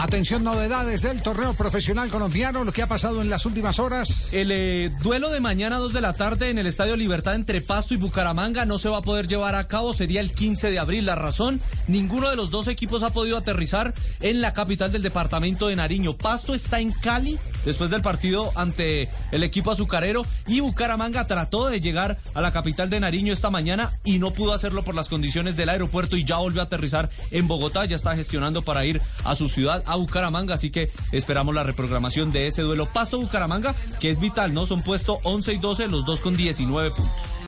Atención, novedades del torneo profesional colombiano, lo que ha pasado en las últimas horas. El eh, duelo de mañana 2 de la tarde en el Estadio Libertad entre Pasto y Bucaramanga no se va a poder llevar a cabo, sería el 15 de abril. La razón, ninguno de los dos equipos ha podido aterrizar en la capital del departamento de Nariño. Pasto está en Cali después del partido ante el equipo azucarero y Bucaramanga trató de llegar a la capital de Nariño esta mañana y no pudo hacerlo por las condiciones del aeropuerto y ya volvió a aterrizar en Bogotá, ya está gestionando para ir a su ciudad a Bucaramanga, así que esperamos la reprogramación de ese duelo Pasto-Bucaramanga, que es vital, ¿no? Son puesto 11 y 12, los dos con 19 puntos.